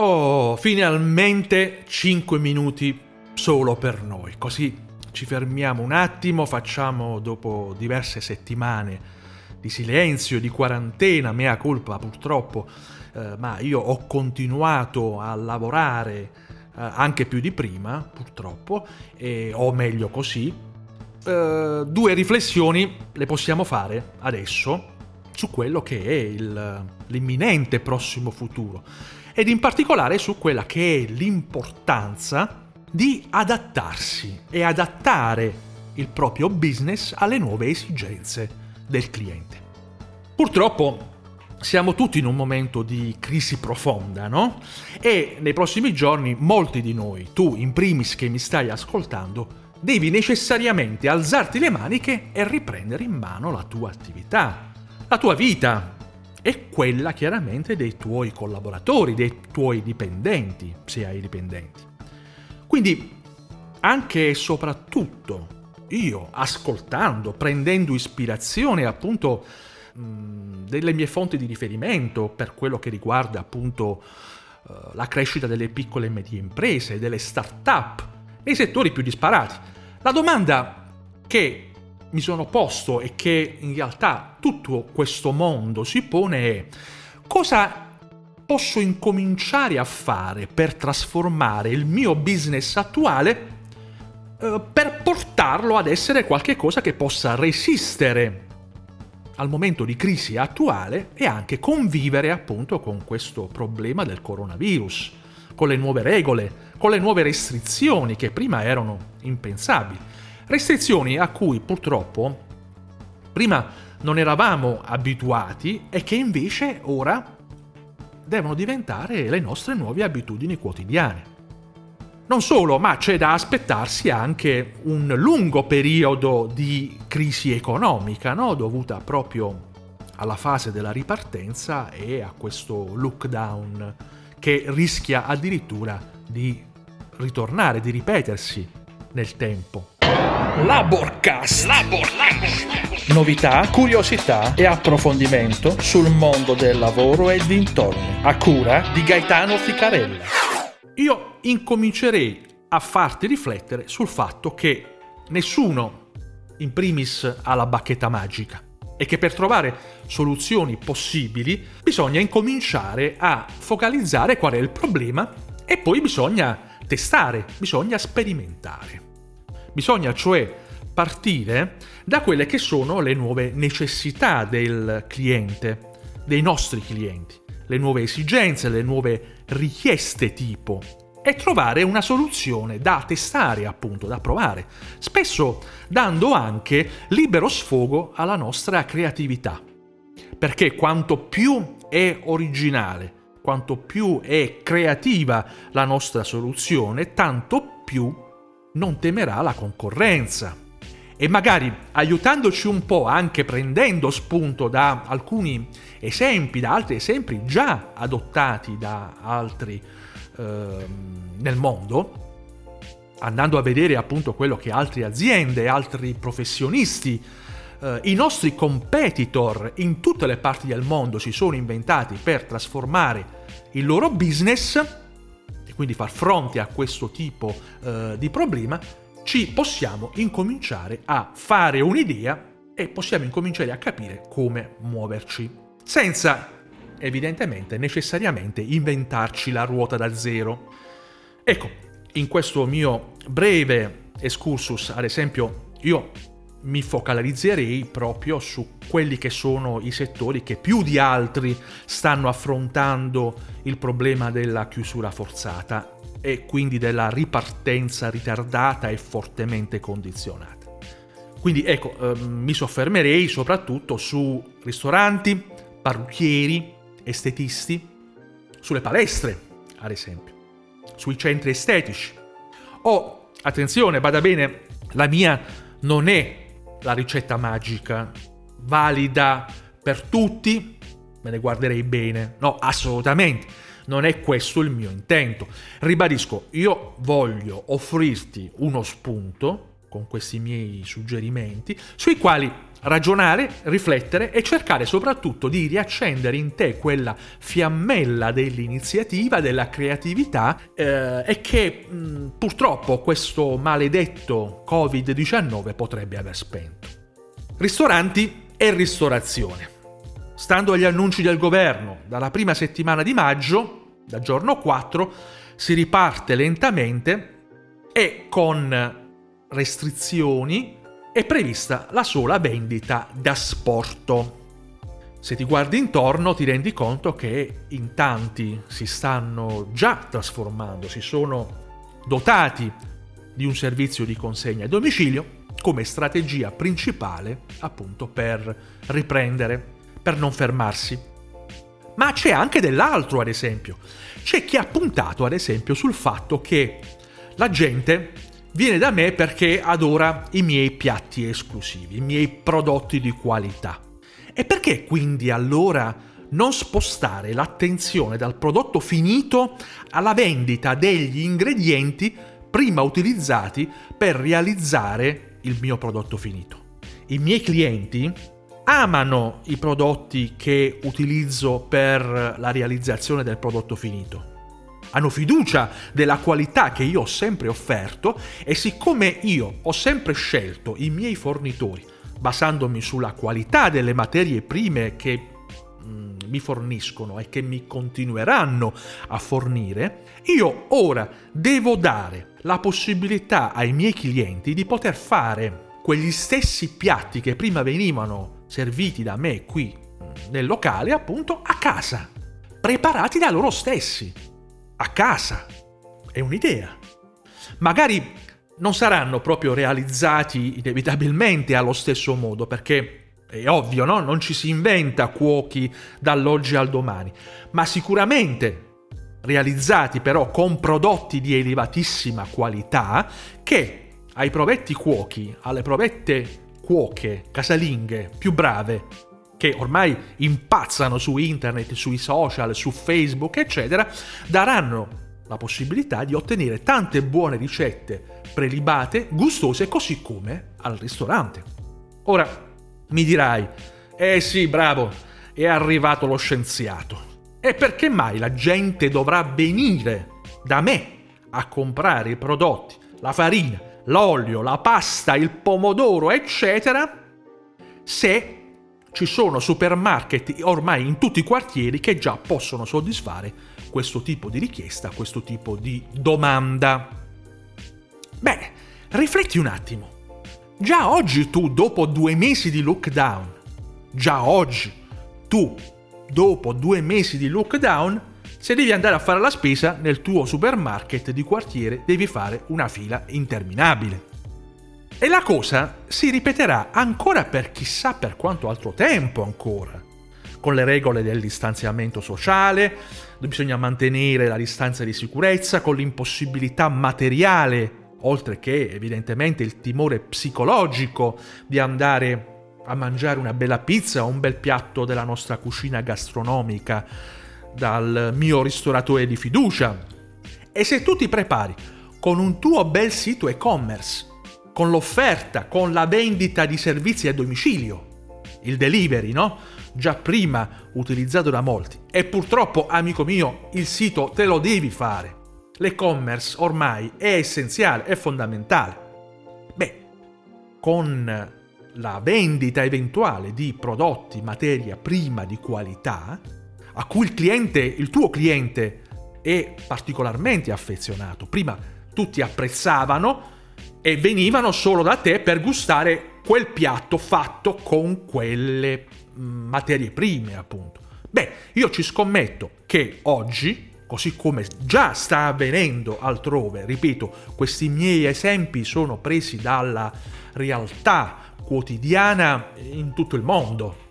Oh, finalmente 5 minuti solo per noi, così ci fermiamo un attimo, facciamo dopo diverse settimane di silenzio, di quarantena, mea colpa purtroppo, eh, ma io ho continuato a lavorare eh, anche più di prima, purtroppo, e, o meglio così. Eh, due riflessioni le possiamo fare adesso su quello che è il, l'imminente prossimo futuro ed in particolare su quella che è l'importanza di adattarsi e adattare il proprio business alle nuove esigenze del cliente. Purtroppo siamo tutti in un momento di crisi profonda, no? E nei prossimi giorni molti di noi, tu in primis che mi stai ascoltando, devi necessariamente alzarti le maniche e riprendere in mano la tua attività, la tua vita e quella chiaramente dei tuoi collaboratori, dei tuoi dipendenti, se hai dipendenti. Quindi anche e soprattutto io ascoltando, prendendo ispirazione appunto mh, delle mie fonti di riferimento per quello che riguarda appunto uh, la crescita delle piccole e medie imprese, delle start-up, nei settori più disparati. La domanda che mi sono posto e che in realtà tutto questo mondo si pone è cosa posso incominciare a fare per trasformare il mio business attuale eh, per portarlo ad essere qualcosa che possa resistere al momento di crisi attuale e anche convivere appunto con questo problema del coronavirus, con le nuove regole, con le nuove restrizioni che prima erano impensabili. Restrizioni a cui purtroppo prima non eravamo abituati e che invece ora devono diventare le nostre nuove abitudini quotidiane. Non solo, ma c'è da aspettarsi anche un lungo periodo di crisi economica, no? dovuta proprio alla fase della ripartenza e a questo lockdown che rischia addirittura di ritornare, di ripetersi nel tempo. Laborcast. Laborcast. Novità, curiosità e approfondimento sul mondo del lavoro e dintorni. A cura di Gaetano Ficarella. Io incomincerei a farti riflettere sul fatto che nessuno, in primis, ha la bacchetta magica e che per trovare soluzioni possibili bisogna incominciare a focalizzare qual è il problema e poi bisogna testare, bisogna sperimentare. Bisogna cioè partire da quelle che sono le nuove necessità del cliente, dei nostri clienti, le nuove esigenze, le nuove richieste tipo e trovare una soluzione da testare, appunto, da provare, spesso dando anche libero sfogo alla nostra creatività. Perché quanto più è originale, quanto più è creativa la nostra soluzione, tanto più non temerà la concorrenza. E magari aiutandoci un po', anche prendendo spunto da alcuni esempi, da altri esempi già adottati da altri eh, nel mondo, andando a vedere appunto quello che altre aziende, altri professionisti, eh, i nostri competitor in tutte le parti del mondo si sono inventati per trasformare il loro business quindi far fronte a questo tipo eh, di problema, ci possiamo incominciare a fare un'idea e possiamo incominciare a capire come muoverci, senza evidentemente necessariamente inventarci la ruota da zero. Ecco, in questo mio breve excursus, ad esempio, io mi focalizzerei proprio su quelli che sono i settori che più di altri stanno affrontando il problema della chiusura forzata e quindi della ripartenza ritardata e fortemente condizionata. Quindi ecco, eh, mi soffermerei soprattutto su ristoranti, parrucchieri, estetisti, sulle palestre, ad esempio, sui centri estetici. O, attenzione, vada bene, la mia non è la ricetta magica, valida per tutti, me ne guarderei bene. No, assolutamente, non è questo il mio intento. Ribadisco, io voglio offrirti uno spunto con questi miei suggerimenti, sui quali ragionare, riflettere e cercare soprattutto di riaccendere in te quella fiammella dell'iniziativa, della creatività eh, e che mh, purtroppo questo maledetto Covid-19 potrebbe aver spento. Ristoranti e ristorazione. Stando agli annunci del governo, dalla prima settimana di maggio, dal giorno 4, si riparte lentamente e con restrizioni è prevista la sola vendita da sporto. Se ti guardi intorno ti rendi conto che in tanti si stanno già trasformando, si sono dotati di un servizio di consegna a domicilio come strategia principale appunto per riprendere, per non fermarsi. Ma c'è anche dell'altro ad esempio. C'è chi ha puntato ad esempio sul fatto che la gente viene da me perché adora i miei piatti esclusivi, i miei prodotti di qualità. E perché quindi allora non spostare l'attenzione dal prodotto finito alla vendita degli ingredienti prima utilizzati per realizzare il mio prodotto finito? I miei clienti amano i prodotti che utilizzo per la realizzazione del prodotto finito hanno fiducia della qualità che io ho sempre offerto e siccome io ho sempre scelto i miei fornitori basandomi sulla qualità delle materie prime che mm, mi forniscono e che mi continueranno a fornire, io ora devo dare la possibilità ai miei clienti di poter fare quegli stessi piatti che prima venivano serviti da me qui mm, nel locale, appunto, a casa, preparati da loro stessi a casa. È un'idea. Magari non saranno proprio realizzati inevitabilmente allo stesso modo, perché è ovvio, no? Non ci si inventa cuochi dall'oggi al domani, ma sicuramente realizzati però con prodotti di elevatissima qualità che ai provetti cuochi, alle provette cuoche casalinghe più brave che ormai impazzano su internet, sui social, su Facebook, eccetera, daranno la possibilità di ottenere tante buone ricette prelibate, gustose, così come al ristorante. Ora, mi dirai, eh sì, bravo, è arrivato lo scienziato. E perché mai la gente dovrà venire da me a comprare i prodotti, la farina, l'olio, la pasta, il pomodoro, eccetera, se ci sono supermarket ormai in tutti i quartieri che già possono soddisfare questo tipo di richiesta, questo tipo di domanda. Beh, rifletti un attimo. Già oggi tu, dopo due mesi di lockdown, già oggi tu, dopo due mesi di lockdown, se devi andare a fare la spesa nel tuo supermarket di quartiere, devi fare una fila interminabile. E la cosa si ripeterà ancora per chissà per quanto altro tempo ancora. Con le regole del distanziamento sociale, bisogna mantenere la distanza di sicurezza, con l'impossibilità materiale, oltre che evidentemente il timore psicologico di andare a mangiare una bella pizza o un bel piatto della nostra cucina gastronomica dal mio ristoratore di fiducia. E se tu ti prepari con un tuo bel sito e-commerce, con l'offerta, con la vendita di servizi a domicilio, il delivery, no? Già prima utilizzato da molti. E purtroppo, amico mio, il sito te lo devi fare. L'e-commerce ormai è essenziale, è fondamentale. Beh, con la vendita eventuale di prodotti, materia prima di qualità, a cui il cliente, il tuo cliente, è particolarmente affezionato. Prima tutti apprezzavano, e venivano solo da te per gustare quel piatto fatto con quelle mm, materie prime, appunto. Beh, io ci scommetto che oggi, così come già sta avvenendo altrove, ripeto, questi miei esempi sono presi dalla realtà quotidiana in tutto il mondo,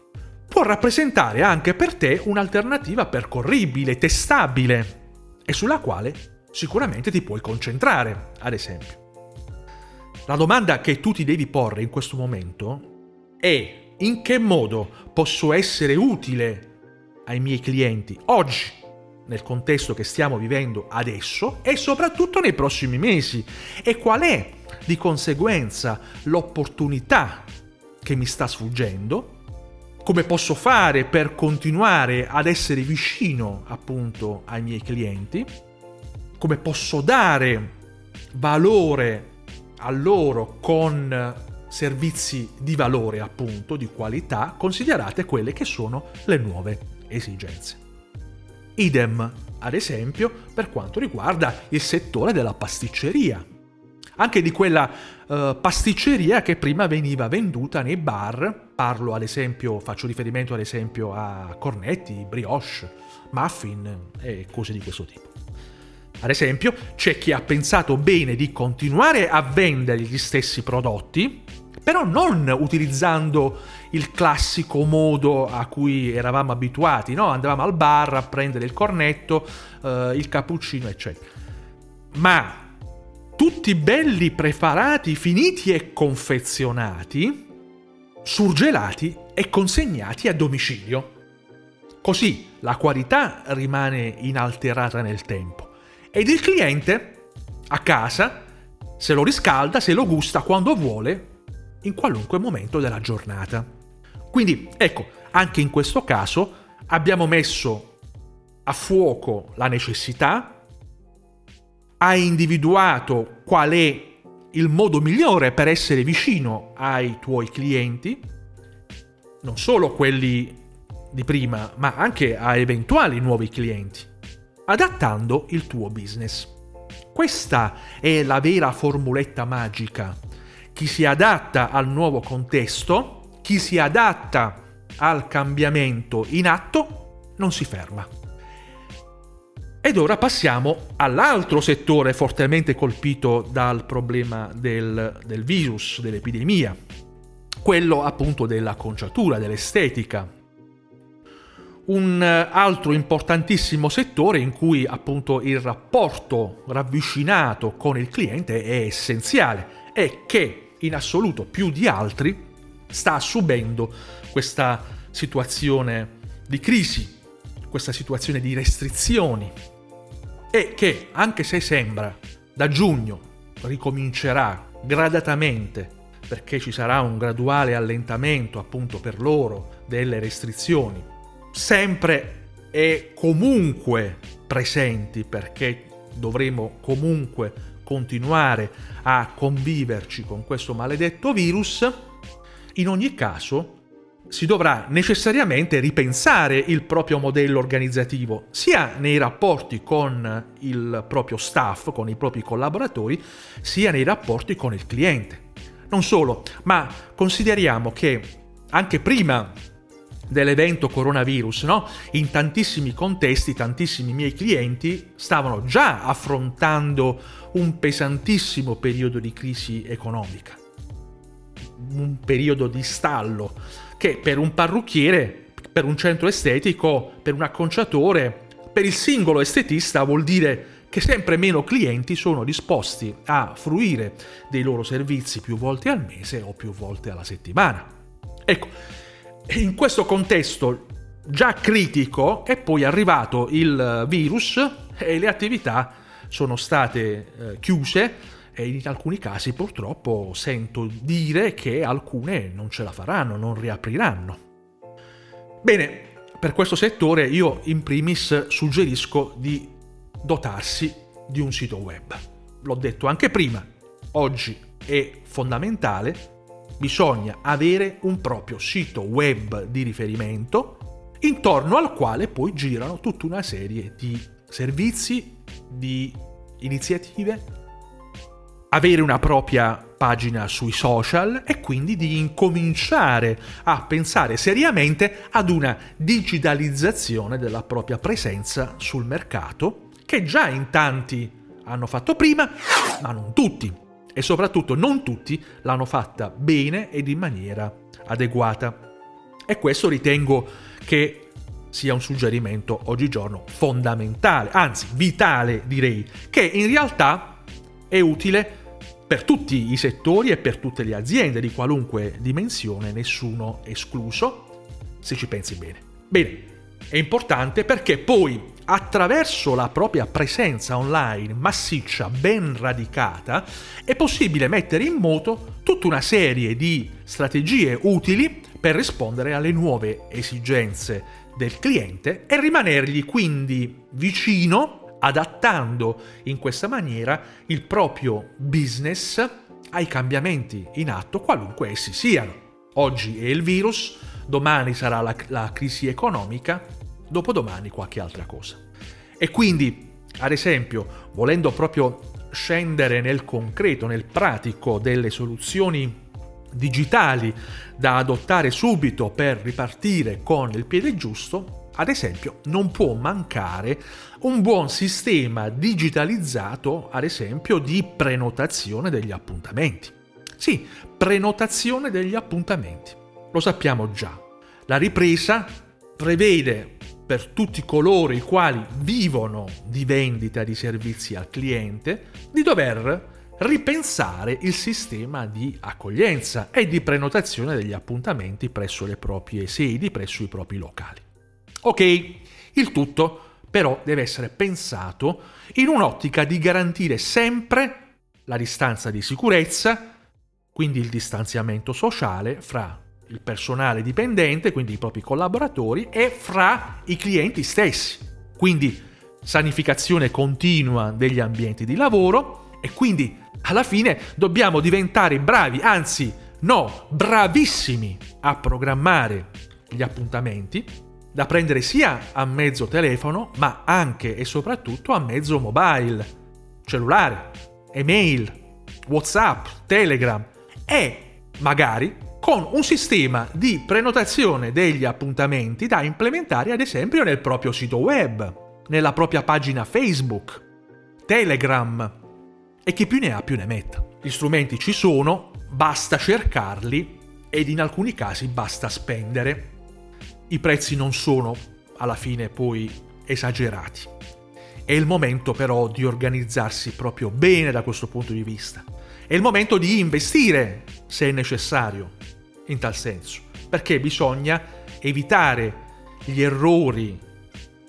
può rappresentare anche per te un'alternativa percorribile, testabile e sulla quale sicuramente ti puoi concentrare, ad esempio. La domanda che tu ti devi porre in questo momento è in che modo posso essere utile ai miei clienti oggi, nel contesto che stiamo vivendo adesso e soprattutto nei prossimi mesi? E qual è di conseguenza l'opportunità che mi sta sfuggendo, come posso fare per continuare ad essere vicino appunto ai miei clienti, come posso dare valore a loro con servizi di valore appunto, di qualità, considerate quelle che sono le nuove esigenze. Idem, ad esempio, per quanto riguarda il settore della pasticceria. Anche di quella uh, pasticceria che prima veniva venduta nei bar, parlo ad esempio, faccio riferimento ad esempio a cornetti, brioche, muffin e cose di questo tipo. Ad esempio, c'è chi ha pensato bene di continuare a vendere gli stessi prodotti, però non utilizzando il classico modo a cui eravamo abituati, no? Andavamo al bar a prendere il cornetto, eh, il cappuccino, eccetera. Ma tutti belli preparati, finiti e confezionati, surgelati e consegnati a domicilio. Così la qualità rimane inalterata nel tempo ed il cliente a casa se lo riscalda, se lo gusta quando vuole, in qualunque momento della giornata. Quindi ecco, anche in questo caso abbiamo messo a fuoco la necessità, hai individuato qual è il modo migliore per essere vicino ai tuoi clienti, non solo quelli di prima, ma anche a eventuali nuovi clienti adattando il tuo business. Questa è la vera formuletta magica. Chi si adatta al nuovo contesto, chi si adatta al cambiamento in atto, non si ferma. Ed ora passiamo all'altro settore fortemente colpito dal problema del, del virus, dell'epidemia, quello appunto della conciatura, dell'estetica, un eh, altro importantissimo settore in cui appunto il rapporto ravvicinato con il cliente è essenziale e che in assoluto più di altri sta subendo questa situazione di crisi, questa situazione di restrizioni e che anche se sembra da giugno ricomincerà gradatamente perché ci sarà un graduale allentamento appunto per loro delle restrizioni sempre e comunque presenti perché dovremo comunque continuare a conviverci con questo maledetto virus, in ogni caso si dovrà necessariamente ripensare il proprio modello organizzativo, sia nei rapporti con il proprio staff, con i propri collaboratori, sia nei rapporti con il cliente. Non solo, ma consideriamo che anche prima dell'evento coronavirus, no? In tantissimi contesti, tantissimi miei clienti stavano già affrontando un pesantissimo periodo di crisi economica, un periodo di stallo che per un parrucchiere, per un centro estetico, per un acconciatore, per il singolo estetista vuol dire che sempre meno clienti sono disposti a fruire dei loro servizi più volte al mese o più volte alla settimana. Ecco, in questo contesto già critico è poi arrivato il virus e le attività sono state eh, chiuse e in alcuni casi purtroppo sento dire che alcune non ce la faranno, non riapriranno. Bene, per questo settore io in primis suggerisco di dotarsi di un sito web. L'ho detto anche prima, oggi è fondamentale bisogna avere un proprio sito web di riferimento intorno al quale poi girano tutta una serie di servizi, di iniziative, avere una propria pagina sui social e quindi di incominciare a pensare seriamente ad una digitalizzazione della propria presenza sul mercato che già in tanti hanno fatto prima, ma non tutti e soprattutto non tutti l'hanno fatta bene ed in maniera adeguata. E questo ritengo che sia un suggerimento oggigiorno fondamentale, anzi vitale direi, che in realtà è utile per tutti i settori e per tutte le aziende di qualunque dimensione, nessuno escluso, se ci pensi bene. Bene, è importante perché poi attraverso la propria presenza online massiccia, ben radicata, è possibile mettere in moto tutta una serie di strategie utili per rispondere alle nuove esigenze del cliente e rimanergli quindi vicino, adattando in questa maniera il proprio business ai cambiamenti in atto, qualunque essi siano. Oggi è il virus, domani sarà la, la crisi economica, dopodomani qualche altra cosa. E quindi, ad esempio, volendo proprio scendere nel concreto, nel pratico delle soluzioni digitali da adottare subito per ripartire con il piede giusto, ad esempio, non può mancare un buon sistema digitalizzato, ad esempio, di prenotazione degli appuntamenti. Sì, prenotazione degli appuntamenti. Lo sappiamo già. La ripresa prevede per tutti coloro i quali vivono di vendita di servizi al cliente di dover ripensare il sistema di accoglienza e di prenotazione degli appuntamenti presso le proprie sedi, presso i propri locali. Ok, il tutto però deve essere pensato in un'ottica di garantire sempre la distanza di sicurezza, quindi il distanziamento sociale fra il personale dipendente, quindi i propri collaboratori, e fra i clienti stessi. Quindi sanificazione continua degli ambienti di lavoro e quindi alla fine dobbiamo diventare bravi, anzi no, bravissimi a programmare gli appuntamenti da prendere sia a mezzo telefono, ma anche e soprattutto a mezzo mobile, cellulare, email, WhatsApp, Telegram e magari con un sistema di prenotazione degli appuntamenti da implementare ad esempio nel proprio sito web, nella propria pagina Facebook, Telegram e chi più ne ha più ne metta. Gli strumenti ci sono, basta cercarli ed in alcuni casi basta spendere i prezzi non sono alla fine poi esagerati. È il momento però di organizzarsi proprio bene da questo punto di vista. È il momento di investire, se è necessario, in tal senso, perché bisogna evitare gli errori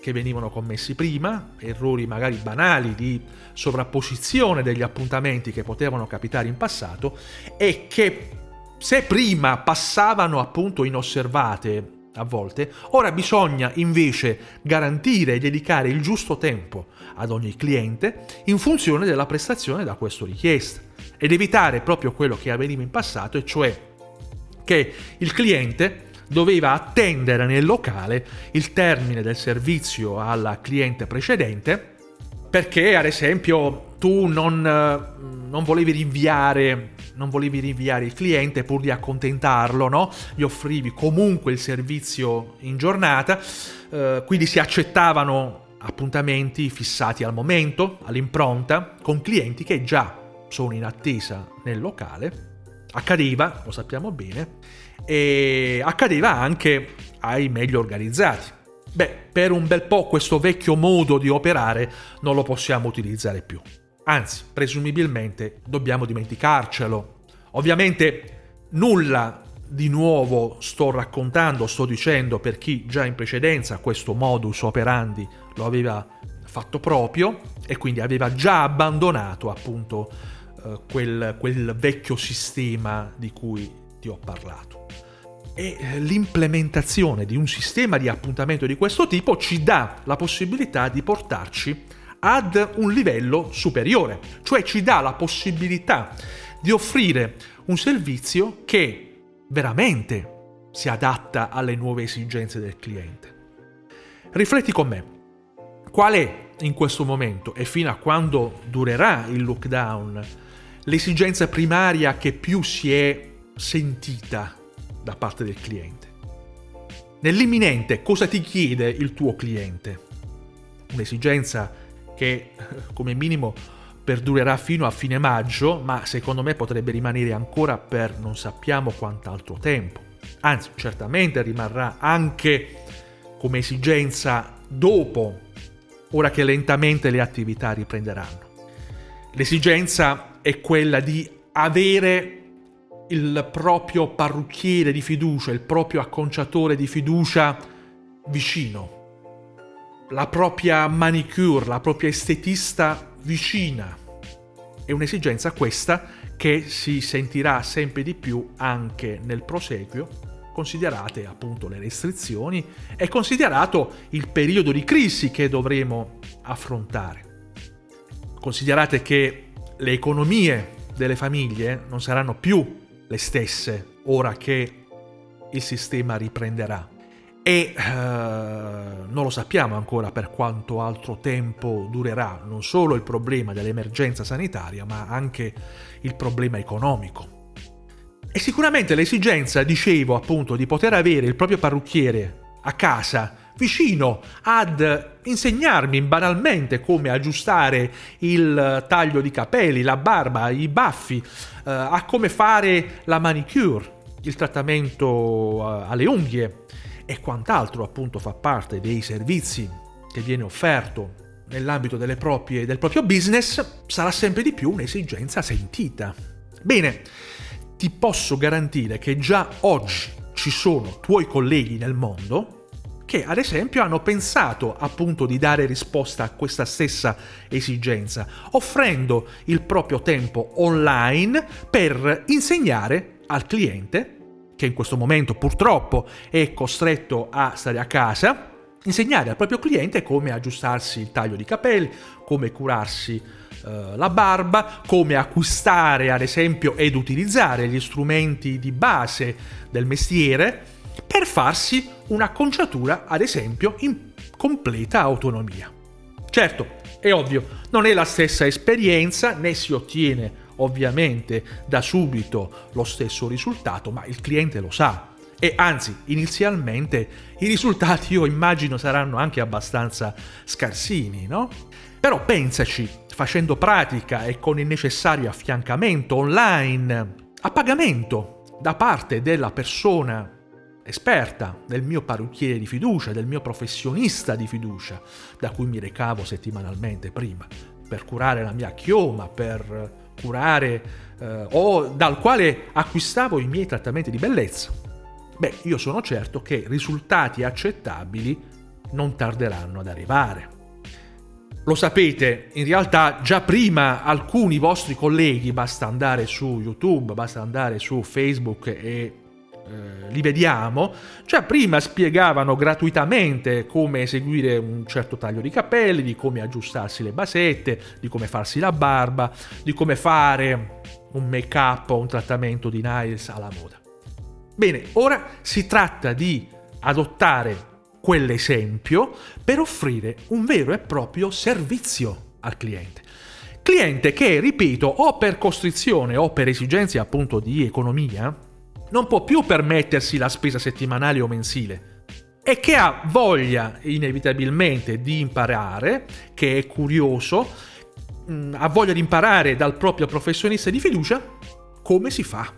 che venivano commessi prima, errori magari banali di sovrapposizione degli appuntamenti che potevano capitare in passato e che se prima passavano appunto inosservate a volte, ora bisogna invece garantire e dedicare il giusto tempo ad ogni cliente in funzione della prestazione da questo richiesta ed evitare proprio quello che avveniva in passato, e cioè che il cliente doveva attendere nel locale il termine del servizio al cliente precedente perché ad esempio tu non, non volevi rinviare non volevi rinviare il cliente pur di accontentarlo, no? Gli offrivi comunque il servizio in giornata, eh, quindi si accettavano appuntamenti fissati al momento, all'impronta, con clienti che già sono in attesa nel locale. Accadeva, lo sappiamo bene, e accadeva anche ai meglio organizzati. Beh, per un bel po' questo vecchio modo di operare non lo possiamo utilizzare più. Anzi, presumibilmente dobbiamo dimenticarcelo. Ovviamente nulla di nuovo sto raccontando, sto dicendo per chi già in precedenza questo modus operandi lo aveva fatto proprio e quindi aveva già abbandonato appunto eh, quel, quel vecchio sistema di cui ti ho parlato. E eh, l'implementazione di un sistema di appuntamento di questo tipo ci dà la possibilità di portarci ad un livello superiore, cioè ci dà la possibilità di offrire un servizio che veramente si adatta alle nuove esigenze del cliente. Rifletti con me, qual è in questo momento e fino a quando durerà il lockdown l'esigenza primaria che più si è sentita da parte del cliente? Nell'imminente cosa ti chiede il tuo cliente? Un'esigenza che come minimo perdurerà fino a fine maggio, ma secondo me potrebbe rimanere ancora per non sappiamo quant'altro tempo. Anzi, certamente rimarrà anche come esigenza dopo, ora che lentamente le attività riprenderanno. L'esigenza è quella di avere il proprio parrucchiere di fiducia, il proprio acconciatore di fiducia vicino, la propria manicure, la propria estetista vicina. È un'esigenza questa che si sentirà sempre di più anche nel proseguio, considerate appunto le restrizioni e considerato il periodo di crisi che dovremo affrontare. Considerate che le economie delle famiglie non saranno più le stesse ora che il sistema riprenderà e uh, non lo sappiamo ancora per quanto altro tempo durerà non solo il problema dell'emergenza sanitaria, ma anche il problema economico. E sicuramente l'esigenza, dicevo appunto, di poter avere il proprio parrucchiere a casa vicino ad insegnarmi banalmente come aggiustare il taglio di capelli, la barba, i baffi, uh, a come fare la manicure, il trattamento uh, alle unghie, e quant'altro appunto fa parte dei servizi che viene offerto nell'ambito proprie, del proprio business, sarà sempre di più un'esigenza sentita. Bene, ti posso garantire che già oggi ci sono tuoi colleghi nel mondo che ad esempio hanno pensato appunto di dare risposta a questa stessa esigenza, offrendo il proprio tempo online per insegnare al cliente che in questo momento purtroppo è costretto a stare a casa, insegnare al proprio cliente come aggiustarsi il taglio di capelli, come curarsi eh, la barba, come acquistare ad esempio ed utilizzare gli strumenti di base del mestiere farsi un'acconciatura ad esempio in completa autonomia. Certo, è ovvio, non è la stessa esperienza né si ottiene ovviamente da subito lo stesso risultato, ma il cliente lo sa. E anzi, inizialmente i risultati io immagino saranno anche abbastanza scarsini, no? Però pensaci, facendo pratica e con il necessario affiancamento online a pagamento da parte della persona esperta, del mio parrucchiere di fiducia, del mio professionista di fiducia, da cui mi recavo settimanalmente prima, per curare la mia chioma, per curare eh, o dal quale acquistavo i miei trattamenti di bellezza, beh, io sono certo che risultati accettabili non tarderanno ad arrivare. Lo sapete, in realtà già prima alcuni vostri colleghi, basta andare su YouTube, basta andare su Facebook e eh, li vediamo, già prima spiegavano gratuitamente come eseguire un certo taglio di capelli, di come aggiustarsi le basette, di come farsi la barba, di come fare un make up o un trattamento di nails alla moda. Bene, ora si tratta di adottare quell'esempio per offrire un vero e proprio servizio al cliente. Cliente che, ripeto, o per costrizione o per esigenze appunto di economia, non può più permettersi la spesa settimanale o mensile e che ha voglia inevitabilmente di imparare, che è curioso, mm, ha voglia di imparare dal proprio professionista di fiducia come si fa.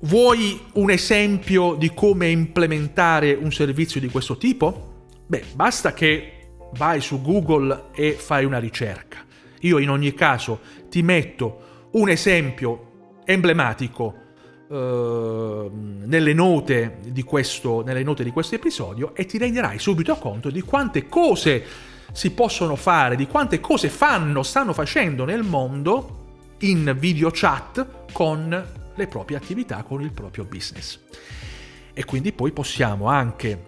Vuoi un esempio di come implementare un servizio di questo tipo? Beh, basta che vai su Google e fai una ricerca. Io in ogni caso ti metto un esempio emblematico Ehm, nelle, note questo, nelle note di questo episodio e ti renderai subito conto di quante cose si possono fare, di quante cose fanno, stanno facendo nel mondo in video chat con le proprie attività, con il proprio business. E quindi poi possiamo anche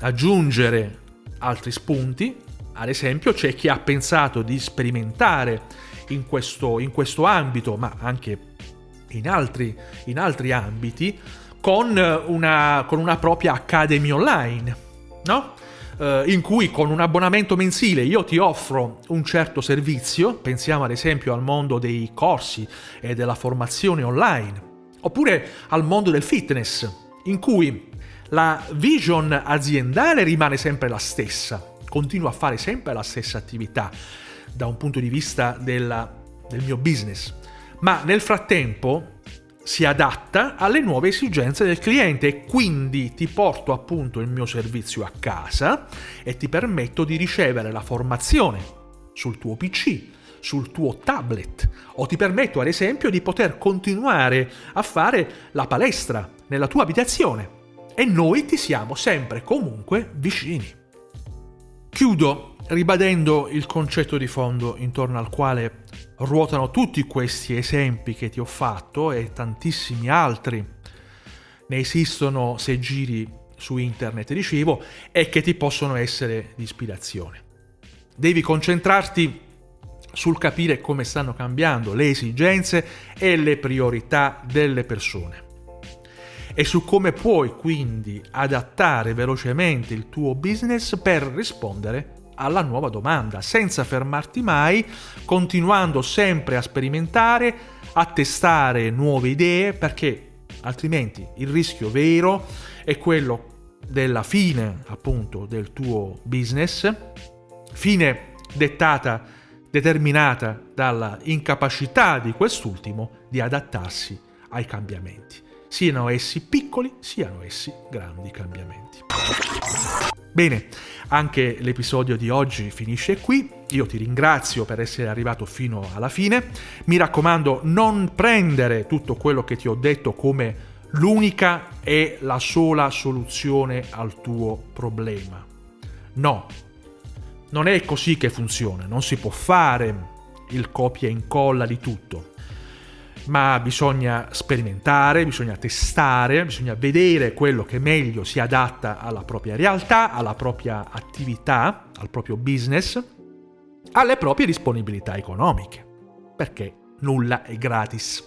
aggiungere altri spunti, ad esempio c'è chi ha pensato di sperimentare in questo, in questo ambito, ma anche in altri, in altri ambiti con una, con una propria Academy online, no? Uh, in cui con un abbonamento mensile io ti offro un certo servizio, pensiamo ad esempio al mondo dei corsi e della formazione online, oppure al mondo del fitness, in cui la vision aziendale rimane sempre la stessa, continua a fare sempre la stessa attività da un punto di vista della, del mio business, ma nel frattempo si adatta alle nuove esigenze del cliente e quindi ti porto appunto il mio servizio a casa e ti permetto di ricevere la formazione sul tuo PC, sul tuo tablet o ti permetto ad esempio di poter continuare a fare la palestra nella tua abitazione e noi ti siamo sempre comunque vicini. Chiudo ribadendo il concetto di fondo intorno al quale ruotano tutti questi esempi che ti ho fatto e tantissimi altri. Ne esistono se giri su internet, dicevo, e che ti possono essere di ispirazione. Devi concentrarti sul capire come stanno cambiando le esigenze e le priorità delle persone e su come puoi quindi adattare velocemente il tuo business per rispondere alla nuova domanda, senza fermarti mai, continuando sempre a sperimentare, a testare nuove idee, perché altrimenti il rischio vero è quello della fine appunto del tuo business, fine dettata, determinata dalla incapacità di quest'ultimo di adattarsi ai cambiamenti siano essi piccoli, siano essi grandi cambiamenti. Bene, anche l'episodio di oggi finisce qui, io ti ringrazio per essere arrivato fino alla fine, mi raccomando non prendere tutto quello che ti ho detto come l'unica e la sola soluzione al tuo problema. No, non è così che funziona, non si può fare il copia e incolla di tutto ma bisogna sperimentare, bisogna testare, bisogna vedere quello che meglio si adatta alla propria realtà, alla propria attività, al proprio business, alle proprie disponibilità economiche, perché nulla è gratis.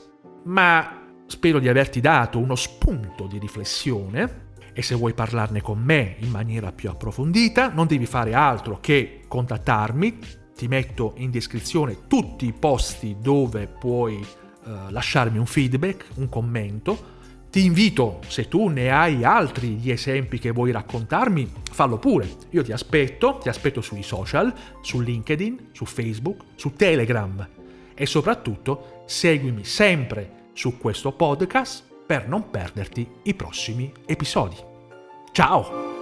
Ma spero di averti dato uno spunto di riflessione e se vuoi parlarne con me in maniera più approfondita non devi fare altro che contattarmi, ti metto in descrizione tutti i posti dove puoi eh, lasciarmi un feedback, un commento. Ti invito, se tu ne hai altri di esempi che vuoi raccontarmi, fallo pure. Io ti aspetto, ti aspetto sui social, su LinkedIn, su Facebook, su Telegram e soprattutto seguimi sempre su questo podcast per non perderti i prossimi episodi. Ciao!